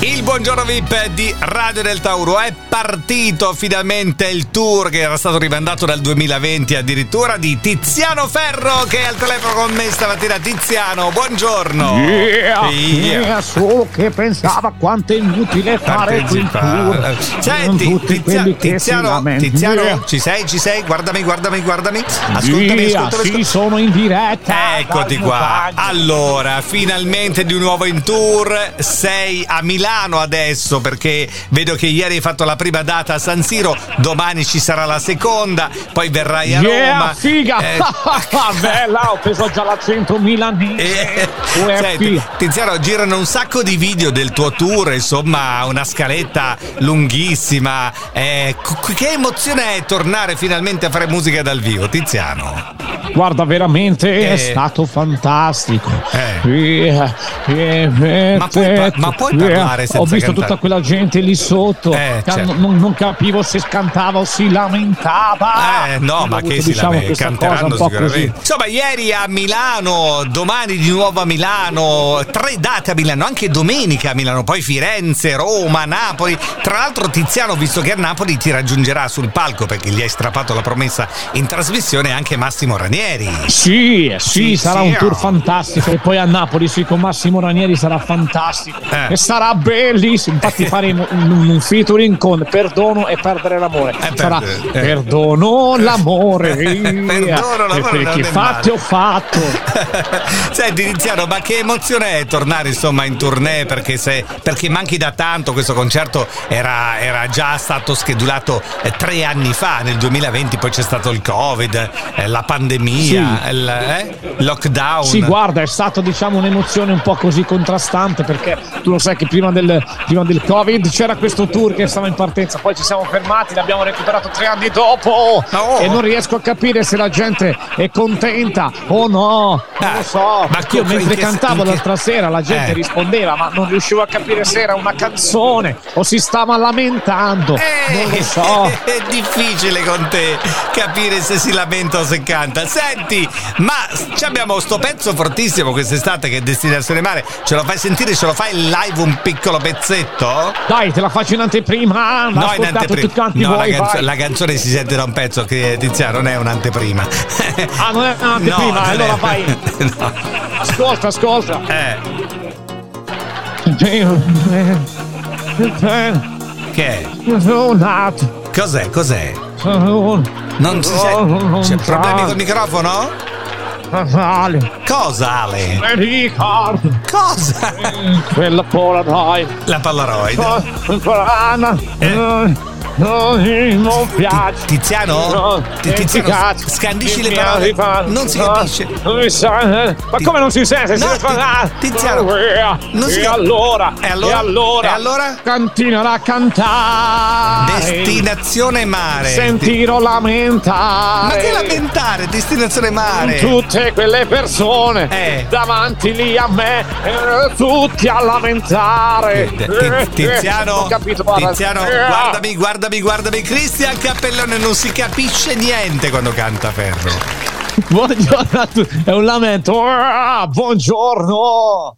Il buongiorno VIP di Radio del Tauro è partito finalmente il tour che era stato rimandato dal 2020 addirittura di Tiziano Ferro che è al telefono con me stamattina. Tiziano, buongiorno. Yeah, Yeah. yeah, solo che pensava quanto è inutile fare quel tour. Partecipa. Senti, Tizia- Tiziano. Tiziano, Yeah. ci sei? Ci sei? Guardami, guardami, guardami. Ascoltami, Yeah, ascoltami, sì, sono in diretta. Eccoti qua. Allora, finalmente di nuovo in tour. Sei a Milano adesso perché vedo che ieri hai fatto la prima data a San Siro, domani ci sarà la seconda, poi verrai a Yeah, Roma. figa! Eh, Bella, ho preso già l'accento milanese. eh, senti. Tiziano, girano un sacco di video del tuo tour, insomma, una scaletta lunghissima. Eh, che emozione è tornare finalmente a fare musica dal vivo, Tiziano? Guarda, veramente Eh. è stato fantastico. Eh. Yeah, yeah, Ma puoi pa- ma puoi parlare senza Ho visto cantare? tutta quella gente lì sotto. Eh, che certo. non, non capivo se cantava o si lamentava. Eh, no, ma che si diciamo, lame- canteranno cosa un po' sicuramente. così. Insomma, ieri a Milano, domani di nuovo a Milano, tre date a Milano, anche domenica a Milano, poi Firenze, Roma, Napoli. Tra l'altro Tiziano, visto che a Napoli, ti raggiungerà sul palco perché gli hai strappato la promessa in trasmissione anche Massimo Ranieri. Sì, eh, sì, Sì, sarà sì, un tour oh. fantastico. E poi a Napoli, sì, con Massimo Ranieri sarà fantastico. Eh. E sarà bellissimo. Infatti, faremo un, un featuring con Perdono e Perdere l'amore. Eh, sarà eh. Perdono l'amore. Perdono l'amore, perché fatti ho fatto. Senti Tiziano, ma che emozione è tornare insomma in tournée perché, se- perché manchi da tanto, questo concerto era, era già stato schedulato eh, tre anni fa, nel 2020, poi c'è stato il Covid, eh, la pandemia, Sì. il eh, lockdown. Sì, guarda, è stato diciamo un'emozione un po' così contrastante perché tu lo sai che prima del, prima del Covid c'era questo tour che stava in partenza, poi ci siamo fermati, l'abbiamo recuperato tre anni dopo No. e non riesco a capire se la gente è contenta o no, non Ah, lo so. ma io mentre che- cantavo che- l'altra sera la gente Eh. rispondeva ma non riuscivo a capire se era una canzone o si stava lamentando, Eh, non lo so. È difficile con te capire se si lamenta o se canta. Senti, ma abbiamo sto pezzo fortissimo quest'estate che è Destinazione Mare. Ce lo fai sentire? Ce lo fai in live un piccolo pezzetto? Dai, te la faccio in anteprima, No, in anteprima. No, la, voi, canzo- vai. la canzone si sente da un pezzo che Tiziano non è un'anteprima. Ah, non è un'anteprima, No, allora è- vai. No. Ascolta, ascolta. Eh, che? Cos'è? Cos'è? Non si sente. C'è problemi col microfono? Cosa, Ale? Ricordo Cosa? quella Polaroid. La Polaroid. Polaroid. Non piace. Tiziano? No, Ti- Tiziano, scandisci le parole. Non si capisce. sa- Ma come non si sente? No, Ti- Tiziano, Eh, non si E allora? E allora? E allora? E allora? Cantare. Destinazione mare. Sentirò lamentare. Ma che lamentare? Destinazione mare. Tutte quelle persone Eh. davanti lì a me, eh, tutti a lamentare. Ti- Eh, Tiziano, eh. Tiziano, Eh, guardami, guardami, guardami. Cristian Cappellone non si capisce niente quando canta Ferro. Buongiorno a tutti, è un lamento. Ah, buongiorno.